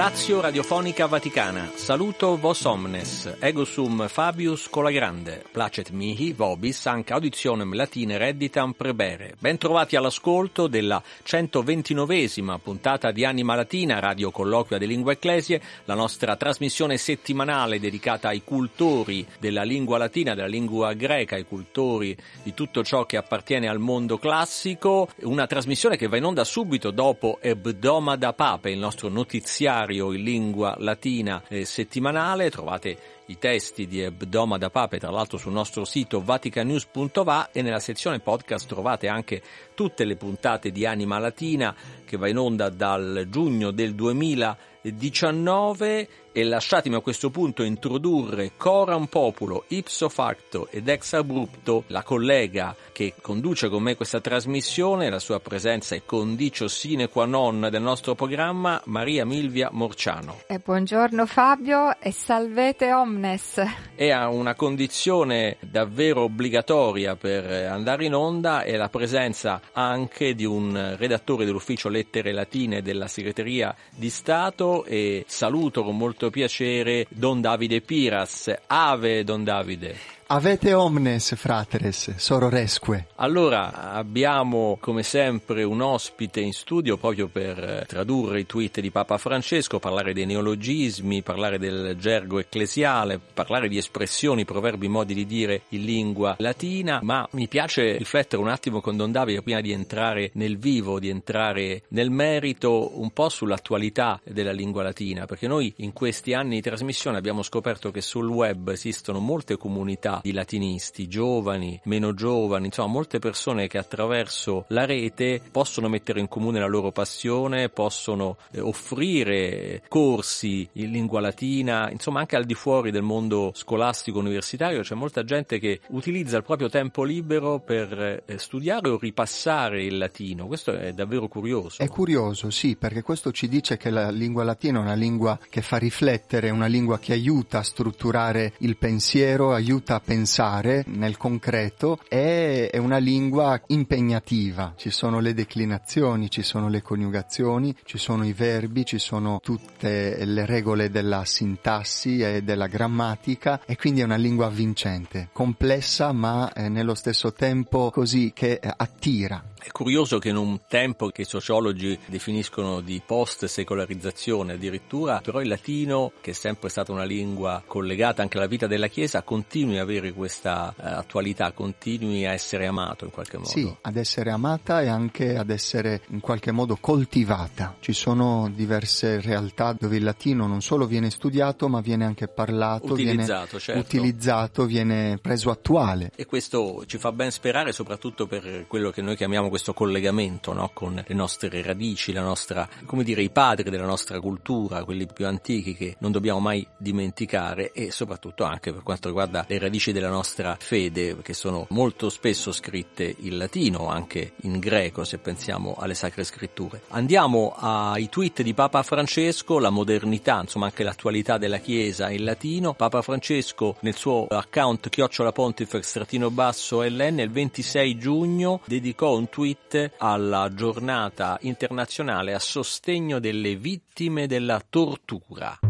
Stazio Radiofonica Vaticana, saluto vos omnes, ego sum Fabius Colagrande, placet mihi vobis anche auditionem latine redditam prebere. Bentrovati all'ascolto della 129esima puntata di Anima Latina, Radio Colloquia di Lingua Ecclesie, la nostra trasmissione settimanale dedicata ai cultori della lingua latina, della lingua greca, ai cultori di tutto ciò che appartiene al mondo classico, una trasmissione che va in onda subito dopo Ebdomada Pape, il nostro notiziario in lingua latina eh, settimanale, trovate i testi di Ebdoma da Pape, tra l'altro sul nostro sito vaticanews.va e nella sezione podcast trovate anche tutte le puntate di Anima Latina che va in onda dal giugno del 2019 e lasciatemi a questo punto introdurre Coram Populo, ipso facto ed ex abrupto, la collega che conduce con me questa trasmissione, la sua presenza è condicio sine qua non del nostro programma, Maria Milvia Morciano. E buongiorno Fabio e salvete omnes. E ha una condizione davvero obbligatoria per andare in onda è la presenza anche di un redattore dell'ufficio lettere latine della segreteria di Stato e saluto con molto piacere Don Davide Piras. Ave Don Davide. Avete omnes, fratres, sororesque. Allora, abbiamo come sempre un ospite in studio proprio per tradurre i tweet di Papa Francesco, parlare dei neologismi, parlare del gergo ecclesiale, parlare di espressioni, proverbi, modi di dire in lingua latina, ma mi piace riflettere un attimo con Don Davide prima di entrare nel vivo, di entrare nel merito un po' sull'attualità della lingua latina, perché noi in questi anni di trasmissione abbiamo scoperto che sul web esistono molte comunità di latinisti, giovani, meno giovani, insomma molte persone che attraverso la rete possono mettere in comune la loro passione, possono eh, offrire corsi in lingua latina, insomma anche al di fuori del mondo scolastico universitario c'è molta gente che utilizza il proprio tempo libero per eh, studiare o ripassare il latino, questo è davvero curioso. È curioso, sì, perché questo ci dice che la lingua latina è una lingua che fa riflettere, una lingua che aiuta a strutturare il pensiero, aiuta a pensare nel concreto è, è una lingua impegnativa, ci sono le declinazioni, ci sono le coniugazioni, ci sono i verbi, ci sono tutte le regole della sintassi e della grammatica e quindi è una lingua avvincente, complessa ma eh, nello stesso tempo così che attira. È curioso che in un tempo che i sociologi definiscono di post-secolarizzazione addirittura, però il latino, che è sempre stata una lingua collegata anche alla vita della Chiesa, continui a avere questa uh, attualità, continui a essere amato in qualche modo. Sì, ad essere amata e anche ad essere in qualche modo coltivata. Ci sono diverse realtà dove il latino non solo viene studiato, ma viene anche parlato, utilizzato, viene certo. utilizzato, viene preso attuale. E questo ci fa ben sperare, soprattutto per quello che noi chiamiamo questo collegamento no? con le nostre radici, la nostra, come dire, i padri della nostra cultura, quelli più antichi che non dobbiamo mai dimenticare e soprattutto anche per quanto riguarda le radici della nostra fede, che sono molto spesso scritte in latino, anche in greco se pensiamo alle sacre scritture. Andiamo ai tweet di Papa Francesco, la modernità, insomma anche l'attualità della Chiesa in latino. Papa Francesco nel suo account chiocciola pontifex basso ln il 26 giugno dedicò un tweet tweet alla giornata internazionale a sostegno delle vittime della tortura.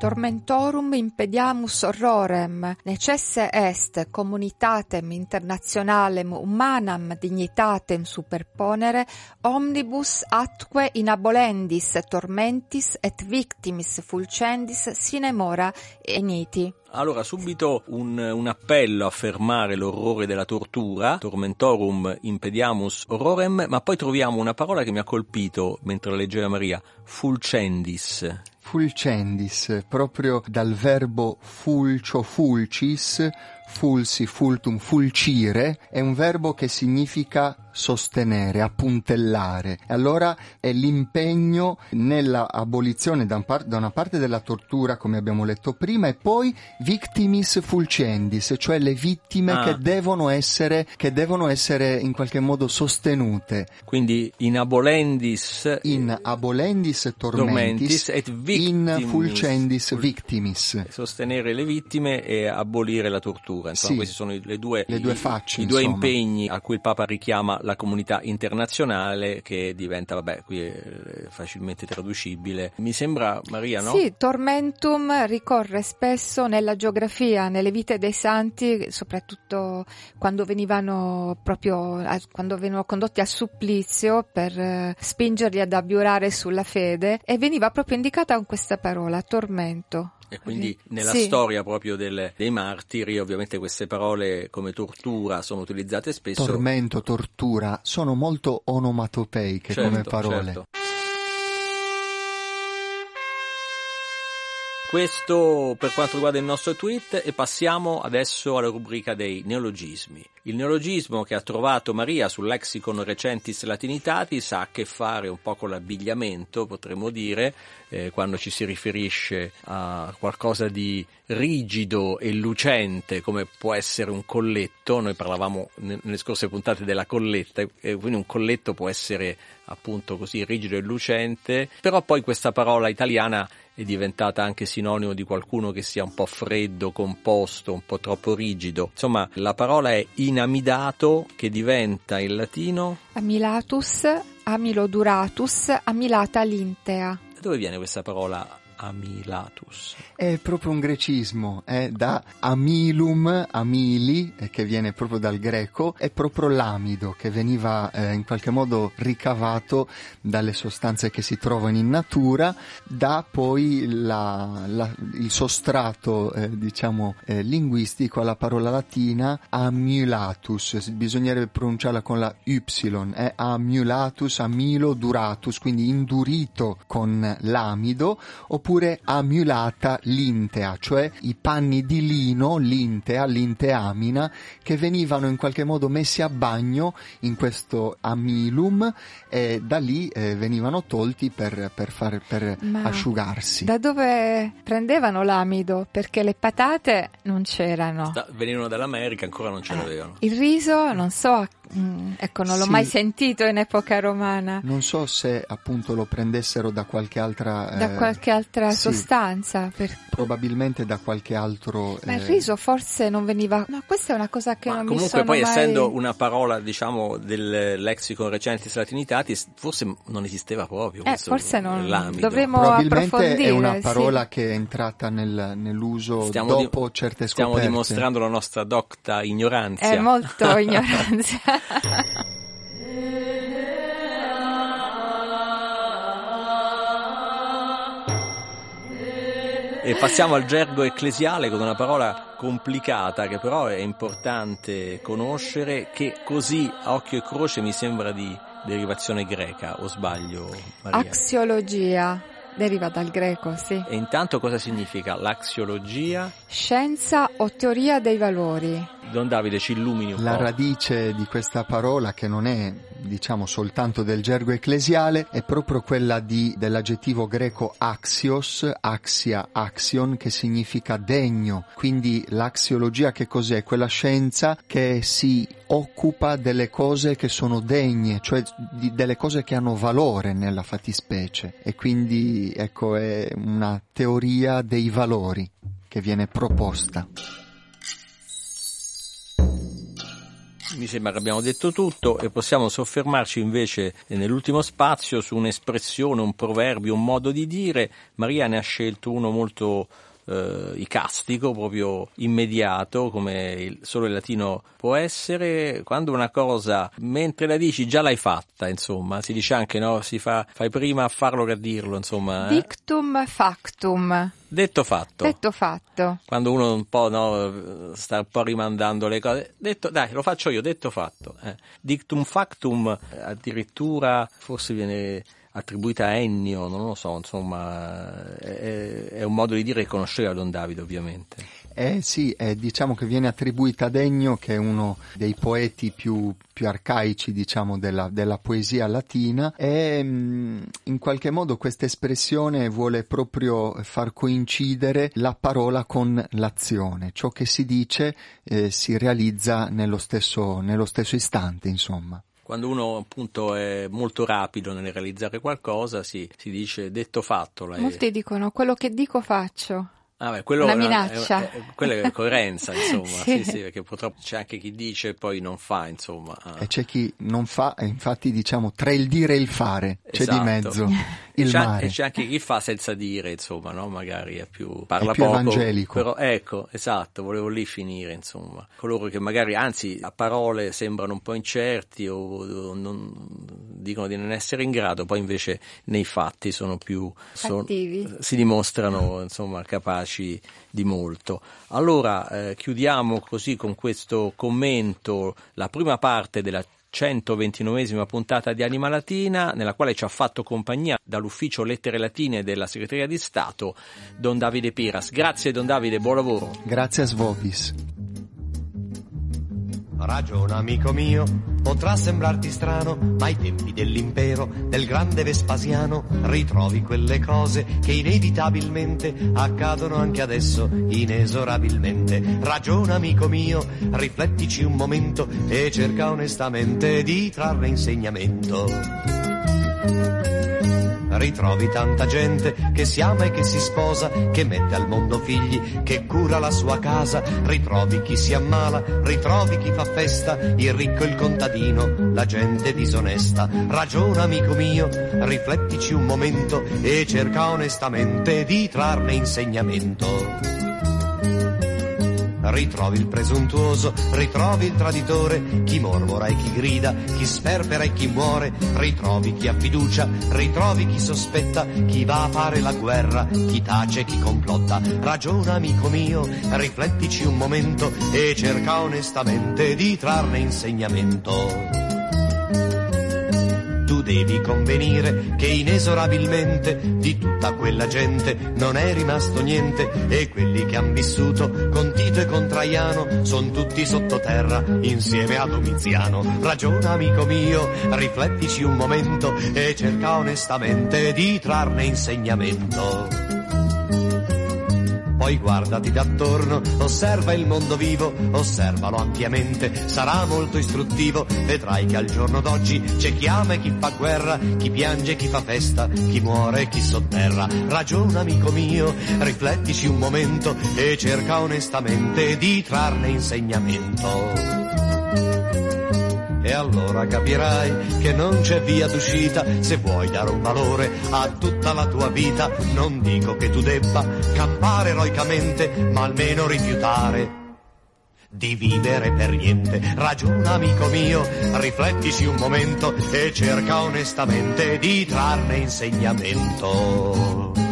Tormentorum impediamus horrorem, necesse est communitatem internationalem humanam dignitatem superponere, omnibus atque inabolendis tormentis et victimis fulcendis sine mora eniti. Allora, subito un, un, appello a fermare l'orrore della tortura, tormentorum impediamus horrorem, ma poi troviamo una parola che mi ha colpito mentre leggeva Maria, fulcendis. Fulcendis, proprio dal verbo fulcio fulcis, fulsi, fultum, fulcire, è un verbo che significa sostenere, appuntellare. Allora è l'impegno nella abolizione da, una parte della tortura, come abbiamo letto prima, e poi victimis fulcendis, cioè le vittime ah. che, devono essere, che devono essere in qualche modo sostenute. Quindi in abolendis... In abolendis tormentis, tormentis et victimis. In fulcendis victimis. Sostenere le vittime e abolire la tortura. Insomma, sì. questi sono le due, le due facce, i, i due impegni a cui il Papa richiama la comunità internazionale che diventa, vabbè, qui è facilmente traducibile. Mi sembra, Maria, no? Sì, tormentum ricorre spesso nella geografia, nelle vite dei santi, soprattutto quando venivano proprio, quando venivano condotti a supplizio per eh, spingerli ad abiurare sulla fede e veniva proprio indicata con questa parola, tormento. E quindi nella sì. storia proprio del, dei martiri, ovviamente queste parole come tortura sono utilizzate spesso. Tormento, tortura, sono molto onomatopeiche certo, come parole. Certo. Questo per quanto riguarda il nostro tweet e passiamo adesso alla rubrica dei neologismi. Il neologismo che ha trovato Maria sul lexicon recentis latinitatis ha a che fare un po' con l'abbigliamento, potremmo dire, eh, quando ci si riferisce a qualcosa di rigido e lucente come può essere un colletto. Noi parlavamo nelle scorse puntate della colletta, e quindi un colletto può essere appunto così rigido e lucente, però poi questa parola italiana è diventata anche sinonimo di qualcuno che sia un po' freddo, composto, un po' troppo rigido. Insomma, la parola è inamidato che diventa in latino amilatus, amiloduratus, amilata lintea. Dove viene questa parola amilatus. È proprio un grecismo, è da amilum, amili, eh, che viene proprio dal greco, è proprio l'amido che veniva eh, in qualche modo ricavato dalle sostanze che si trovano in natura, da poi la, la, il sostrato, eh, diciamo, eh, linguistico alla parola latina amulatus, bisognerebbe pronunciarla con la y, è amulatus, amilo duratus, quindi indurito con l'amido, oppure oppure amulata lintea, cioè i panni di lino, lintea, linteamina, che venivano in qualche modo messi a bagno in questo amilum e da lì eh, venivano tolti per, per, far, per asciugarsi. Da dove prendevano l'amido? Perché le patate non c'erano. Da, venivano dall'America, ancora non ce l'avevano. Il riso, non so Mm, ecco, non l'ho sì. mai sentito in epoca romana. Non so se appunto lo prendessero da qualche altra... Da eh, qualche altra sì, sostanza. Per... Probabilmente da qualche altro... Ma il eh, riso forse non veniva... No, questa è una cosa che Ma non mi sono Comunque poi essendo una parola, diciamo, del lexicon recenti latinitati, forse non esisteva proprio. Eh, forse non... L'amido. Dovremmo Probabilmente è una parola sì. che è entrata nel, nell'uso stiamo dopo di... certe scoperte. Stiamo dimostrando la nostra docta ignoranza. È molto ignoranza. E passiamo al gergo ecclesiale con una parola complicata che però è importante conoscere, che così a occhio e croce mi sembra di derivazione greca, o sbaglio Maria? Axiologia. Deriva dal greco, sì. E intanto cosa significa l'axiologia? Scienza o teoria dei valori. Don Davide ci illumini un La po'. La radice di questa parola, che non è diciamo soltanto del gergo ecclesiale, è proprio quella di, dell'aggettivo greco axios, axia, axion, che significa degno. Quindi l'axiologia che cos'è? Quella scienza che si occupa delle cose che sono degne, cioè di, delle cose che hanno valore nella fattispecie. E quindi ecco è una teoria dei valori che viene proposta. Mi sembra che abbiamo detto tutto e possiamo soffermarci invece nell'ultimo spazio su un'espressione, un proverbio, un modo di dire. Maria ne ha scelto uno molto eh, icastico, proprio immediato, come il, solo il latino può essere, quando una cosa, mentre la dici, già l'hai fatta, insomma, si dice anche, no, si fa, fai prima a farlo che a dirlo, insomma. Eh? Dictum factum. Detto fatto. Detto fatto. Quando uno un po' no, sta un po' rimandando le cose, detto, dai, lo faccio io, detto fatto. Eh. Dictum factum, addirittura, forse viene attribuita a Ennio, non lo so, insomma, è, è un modo di dire che conosceva Don Davide ovviamente. Eh sì, eh, diciamo che viene attribuita ad Ennio, che è uno dei poeti più, più arcaici, diciamo, della, della, poesia latina, e mm, in qualche modo questa espressione vuole proprio far coincidere la parola con l'azione. Ciò che si dice eh, si realizza nello stesso, nello stesso istante, insomma quando uno appunto è molto rapido nel realizzare qualcosa si, si dice detto fatto. Molti dicono quello che dico faccio. Ah beh, quello una minaccia. È, è, quella è coerenza, insomma, sì. sì. sì. perché purtroppo c'è anche chi dice e poi non fa, insomma. E c'è chi non fa, e infatti diciamo tra il dire e il fare, c'è esatto. di mezzo il c'è, mare. E c'è anche chi fa senza dire, insomma, no? Magari è più, parla è più poco. evangelico. Però ecco, esatto, volevo lì finire, insomma. Coloro che magari, anzi, a parole sembrano un po' incerti o, o non, dicono di non essere in grado, poi invece nei fatti sono più, sono, si dimostrano, insomma, capaci di molto. Allora eh, chiudiamo così con questo commento la prima parte della 129esima puntata di Anima Latina, nella quale ci ha fatto compagnia dall'ufficio Lettere Latine della Segreteria di Stato Don Davide Piras. Grazie Don Davide, buon lavoro. Grazie a Svopis. Ragiona, amico mio, potrà sembrarti strano, ma ai tempi dell'impero del grande Vespasiano ritrovi quelle cose che inevitabilmente accadono anche adesso, inesorabilmente. Ragiona, amico mio, riflettici un momento e cerca onestamente di trarre insegnamento ritrovi tanta gente che si ama e che si sposa, che mette al mondo figli, che cura la sua casa, ritrovi chi si ammala, ritrovi chi fa festa, il ricco il contadino, la gente disonesta. Ragiona amico mio, riflettici un momento e cerca onestamente di trarne insegnamento ritrovi il presuntuoso, ritrovi il traditore, chi mormora e chi grida, chi sperpera e chi muore, ritrovi chi ha fiducia, ritrovi chi sospetta, chi va a fare la guerra, chi tace, chi complotta. Ragiona amico mio, riflettici un momento e cerca onestamente di trarne insegnamento devi convenire che inesorabilmente di tutta quella gente non è rimasto niente e quelli che han vissuto con Tito e con Traiano son tutti sottoterra insieme a Domiziano. Ragiona amico mio, riflettici un momento e cerca onestamente di trarne insegnamento. Poi guardati d'attorno, osserva il mondo vivo, osservalo ampiamente, sarà molto istruttivo, vedrai che al giorno d'oggi c'è chi ama e chi fa guerra, chi piange e chi fa festa, chi muore e chi sotterra. Ragiona amico mio, riflettici un momento e cerca onestamente di trarne insegnamento e allora capirai che non c'è via d'uscita se vuoi dare un valore a tutta la tua vita. Non dico che tu debba campare eroicamente, ma almeno rifiutare di vivere per niente. Ragiona, amico mio, riflettici un momento e cerca onestamente di trarne insegnamento.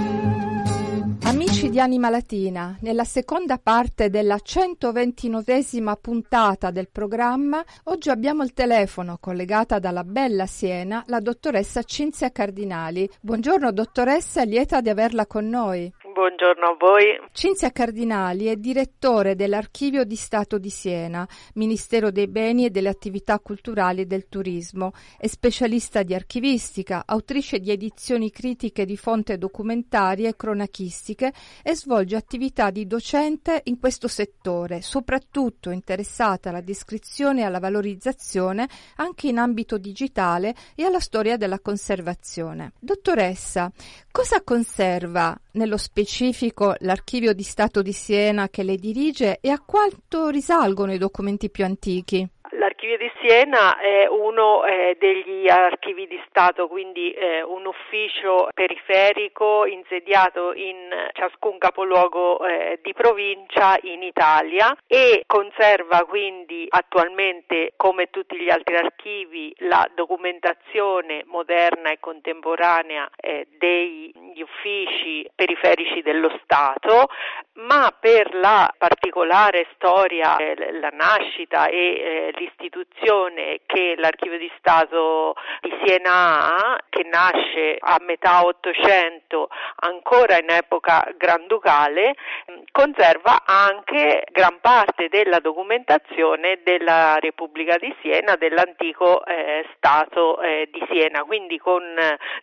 Amici di Anima Latina, nella seconda parte della 129esima puntata del programma, oggi abbiamo il telefono collegata dalla bella Siena la dottoressa Cinzia Cardinali. Buongiorno dottoressa, lieta di averla con noi. Buongiorno a voi. Cinzia Cardinali è direttore dell'Archivio di Stato di Siena, Ministero dei Beni e delle Attività Culturali e del Turismo, è specialista di archivistica, autrice di edizioni critiche di fonte documentarie e cronachistiche e svolge attività di docente in questo settore, soprattutto interessata alla descrizione e alla valorizzazione anche in ambito digitale e alla storia della conservazione. Dottoressa, cosa conserva nello specifico l'Archivio di Stato di Siena che le dirige e a quanto risalgono i documenti più antichi? L'Archivio di Siena è uno eh, degli archivi di Stato, quindi eh, un ufficio periferico insediato in ciascun capoluogo eh, di provincia in Italia e conserva quindi attualmente, come tutti gli altri archivi, la documentazione moderna e contemporanea degli uffici periferici dello Stato, ma per la particolare storia, la nascita e l'istituzione che l'Archivio di Stato di Siena ha, che nasce a metà Ottocento, ancora in epoca granducale, conserva anche gran parte della documentazione della Repubblica di Siena, dell'antico eh, Stato eh, di Siena, quindi con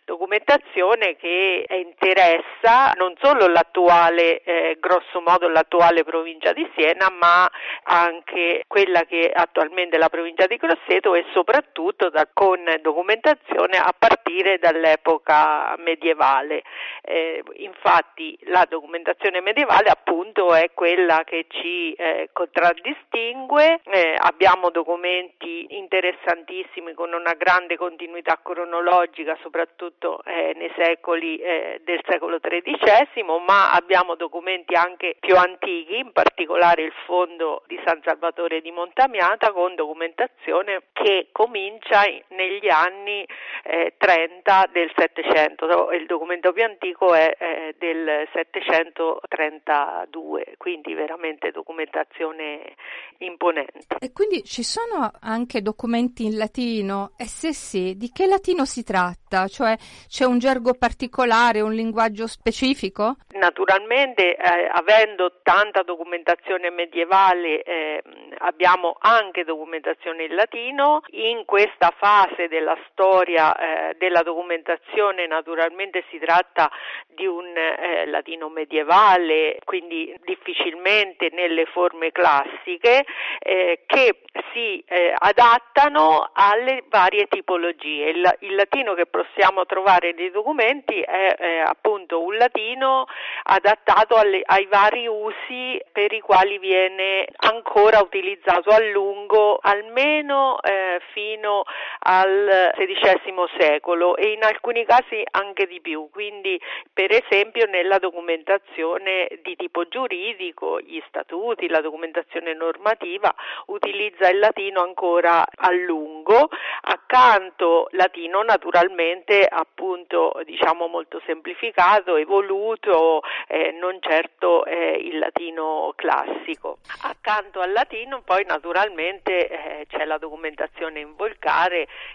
documentazione che interessa non solo l'attuale, eh, grosso modo l'attuale provincia di Siena, ma anche quella che attualmente è la provincia di Grosseto e soprattutto da, con documentazione a partire dall'epoca medievale. Eh, infatti la documentazione medievale appunto è quella che ci eh, contraddistingue, eh, abbiamo documenti interessantissimi con una grande continuità cronologica soprattutto eh, nei secoli eh, del secolo XIII, ma abbiamo documenti anche più antichi, in particolare il fondo di San Salvatore di Montamiata con documentazione che comincia negli anni eh, 30 del Settecento, il documento più antico è eh, del 732, quindi veramente documentazione imponente. E quindi ci sono anche documenti in latino e se sì, di che latino si tratta? Cioè c'è un gergo particolare, un linguaggio specifico? Naturalmente, eh, avendo tanta documentazione medievale, eh, abbiamo anche documentazione in latino. In questa fase della storia eh, della documentazione, naturalmente si tratta di un eh, latino medievale, quindi difficilmente nelle forme classiche, eh, che si eh, adattano alle varie tipologie. Il, il, latino che possiamo trovare nei documenti è appunto un latino adattato alle, ai vari usi per i quali viene ancora utilizzato a lungo, almeno eh, fino al XVI secolo e in alcuni casi anche di più. Quindi, per esempio, nella documentazione di tipo giuridico, gli statuti, la documentazione normativa utilizza il latino ancora a lungo, accanto latino naturalmente appunto diciamo molto semplificato, evoluto, eh, non certo eh, il latino classico. Accanto al latino poi naturalmente eh, c'è la documentazione in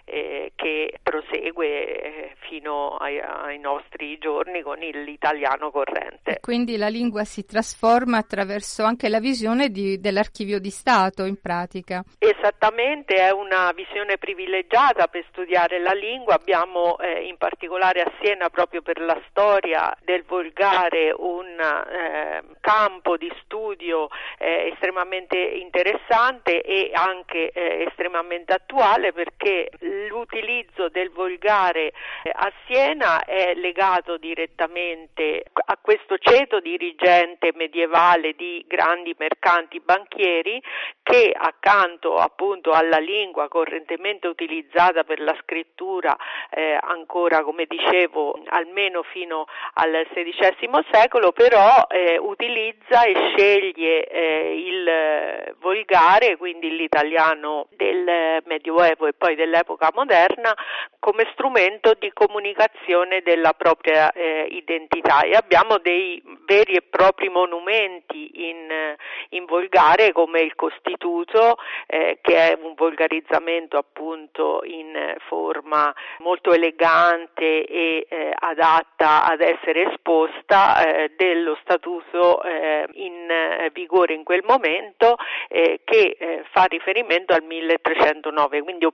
eh, che prosegue eh, fino ai, ai, nostri giorni con l'italiano corrente. E quindi la lingua si trasforma attraverso anche la visione di, dell'archivio di Stato in pratica. Esattamente, è una visione privilegiata per studiare la lingua, abbiamo eh, in particolare a Siena proprio per la storia del volgare un eh, campo di studio eh, estremamente interessante e anche eh, estremamente attuale perché l'utilizzo del volgare eh, a Siena è legato direttamente a questo ceto dirigente medievale di grandi mercanti banchieri che accanto appunto alla lingua correntemente utilizzata per la scrittura eh, ancora come dicevo almeno fino al XVI secolo però eh, utilizza e sceglie eh, il volgare quindi l'italiano del medioevo e poi dell'epoca moderna come strumento di comunicazione della propria eh, identità. E abbiamo dei veri e propri monumenti in, in volgare come il Costituto eh, che è un volgarizzamento appunto in forma molto elegante e eh, adatta ad essere esposta eh, dello statuto eh, in vigore in quel momento eh, che fa riferimento al 1309 quindi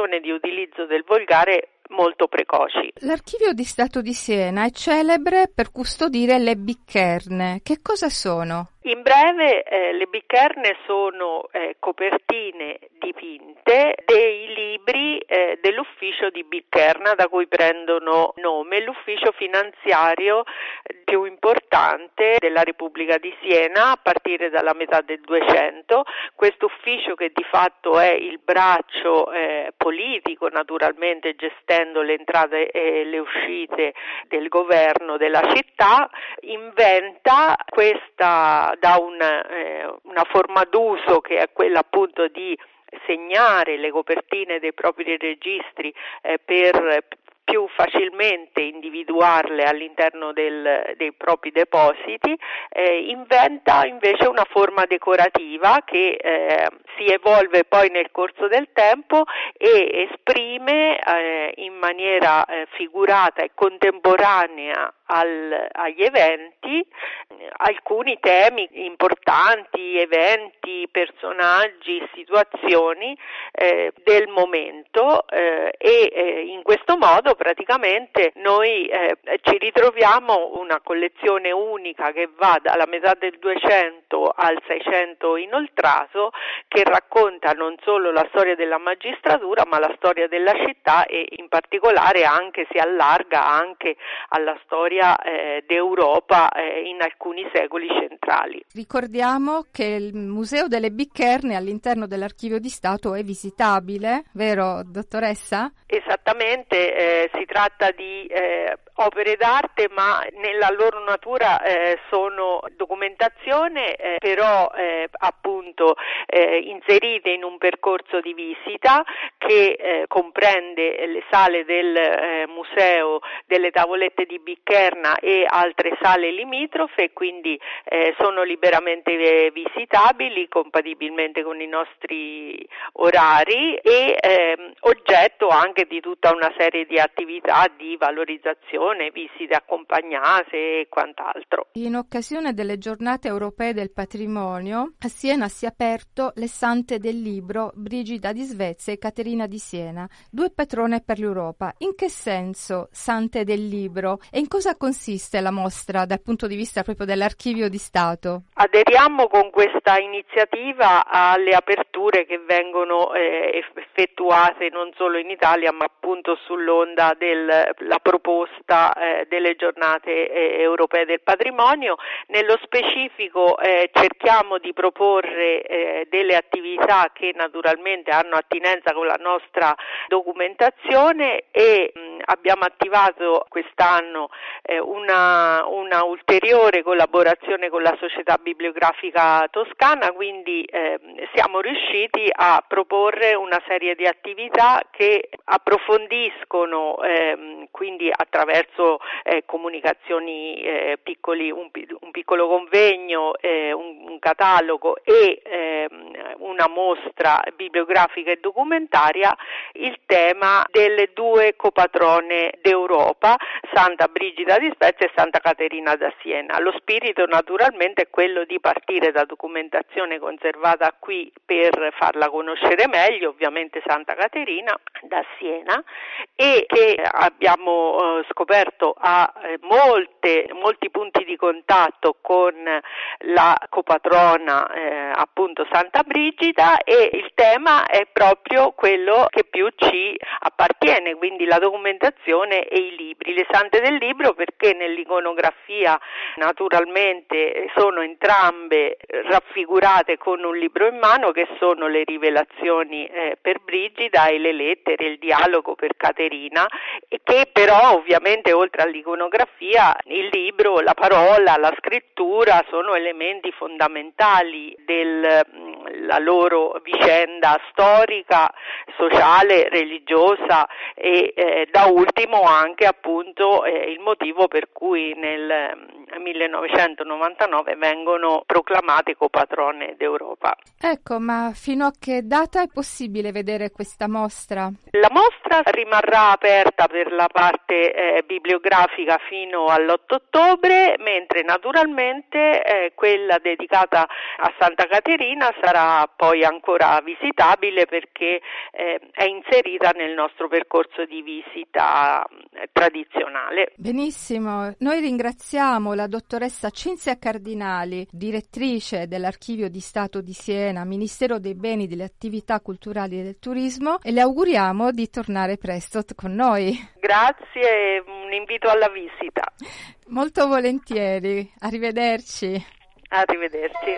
operazione di utilizzo del volgare molto precoci. L'archivio di Stato di Siena è celebre per custodire le biccherne. Che cosa sono? In breve, eh, le biccherne sono eh, copertine dipinte dei libri eh, dell'ufficio di Biccherna da cui prendono nome l'ufficio finanziario più importante della Repubblica di Siena a partire dalla metà del 200. Questo ufficio che di fatto è il braccio eh, politico, naturalmente gestendo le entrate e le uscite del governo della città, inventa questa da una, eh, una forma d'uso che è quella appunto di segnare le copertine dei propri registri eh, per più facilmente individuarle all'interno del, dei propri depositi, eh, inventa invece una forma decorativa che eh, si evolve poi nel corso del tempo e esprime eh, in maniera eh, figurata e contemporanea al, agli eventi alcuni temi importanti, eventi, personaggi, situazioni eh, del momento eh, e in questo modo praticamente noi eh, ci ritroviamo una collezione unica che va dalla metà del 200 al 600 inoltrato che racconta non solo la storia della magistratura ma la storia della città e in particolare anche si allarga anche alla storia eh, d'Europa eh, in alcuni secoli centrali. Ricordiamo che il Museo delle Biccherne all'interno dell'Archivio di Stato è visitabile, vero dottoressa? Esattamente, eh, si tratta di eh, opere d'arte ma nella loro natura eh, sono documentazione eh, però eh, appunto eh, inserite in un percorso di visita che comprende le sale del museo delle tavolette di Biccherna e altre sale limitrofe quindi sono liberamente visitabili compatibilmente con i nostri orari e ehm, oggetto anche di tutta una serie di attività di valorizzazione visite accompagnate e quant'altro. In occasione delle giornate europee del patrimonio, a Siena si è aperto le Sante del Libro Brigida di Svezia e Caterina di Siena, due patrone per l'Europa. In che senso Sante del Libro e in cosa consiste la mostra dal punto di vista proprio dell'archivio di Stato? Aderiamo con questa iniziativa alle aperture che vengono eh, effettuate non solo in Italia ma appunto sull'onda della proposta eh, delle giornate eh, europee del patrimonio. Nello specifico eh, cerchiamo di proporre eh, delle attività che naturalmente hanno attinenza con la nostra documentazione e mh, abbiamo attivato quest'anno eh, una, una, ulteriore collaborazione con la Società Bibliografica Toscana, quindi eh, siamo riusciti a proporre una serie di attività che approfondiscono ehm, quindi attraverso eh, comunicazioni eh, piccoli, un, un, piccolo convegno, eh, un, un, catalogo e ehm, una mostra bibliografica e documentaria il tema delle due copatrone d'Europa, Santa Brigida di Spezia e Santa Caterina da Siena. Lo spirito naturalmente è quello di partire da documentazione conservata qui per farla conoscere meglio, ovviamente Santa Caterina da Siena e che abbiamo eh, scoperto aperto a eh, molte, molti punti di contatto con la copatrona eh, appunto Santa Brigida e il tema è proprio quello che più ci appartiene, quindi la documentazione e i libri. Le sante del libro perché nell'iconografia naturalmente sono entrambe raffigurate con un libro in mano che sono le rivelazioni eh, per Brigida e le lettere, il dialogo per Caterina e che però ovviamente oltre all'iconografia il libro, la parola, la scrittura sono elementi fondamentali della mm, loro vicenda storica, sociale, religiosa e eh, da ultimo anche appunto eh, il motivo per cui nel 1999 mm, vengono proclamate copatrone d'Europa. Ecco, ma fino a che data è possibile vedere questa mostra? La mostra rimarrà aperta per la parte eh, bibliografica fino all'8 ottobre, mentre naturalmente eh, quella dedicata a Santa Caterina sarà poi ancora visitabile perché eh, è inserita nel nostro percorso di visita eh, tradizionale. Benissimo, noi ringraziamo la dottoressa Cinzia Cardinali, direttrice dell'Archivio di Stato di Siena, Ministero dei Beni, delle Attività Culturali e del Turismo e le auguriamo di tornare presto con noi. Grazie e un invito alla visita. Molto volentieri, arrivederci. Arrivederci.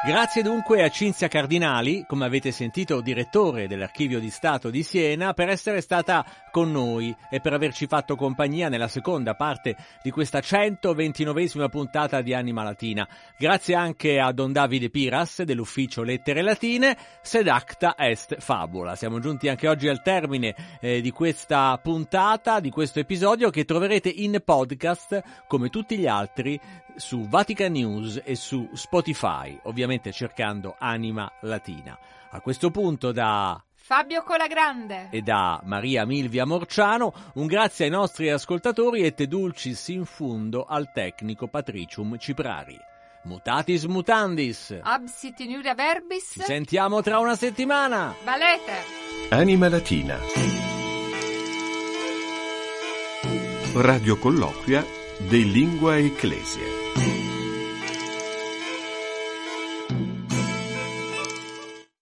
Grazie dunque a Cinzia Cardinali, come avete sentito direttore dell'Archivio di Stato di Siena, per essere stata con noi e per averci fatto compagnia nella seconda parte di questa 129esima puntata di Anima Latina. Grazie anche a Don Davide Piras dell'ufficio Lettere Latine, sed acta est fabula. Siamo giunti anche oggi al termine eh, di questa puntata, di questo episodio che troverete in podcast come tutti gli altri su Vatican News e su Spotify, ovviamente cercando Anima Latina. A questo punto da Fabio Colagrande e da Maria Milvia Morciano un grazie ai nostri ascoltatori e te dulcis in fundo al tecnico Patricium Ciprari. Mutatis mutandis. Absit in iuria verbis. Ci sentiamo tra una settimana. Valete. Anima Latina. Radio colloquia de Lingua Ecclesia.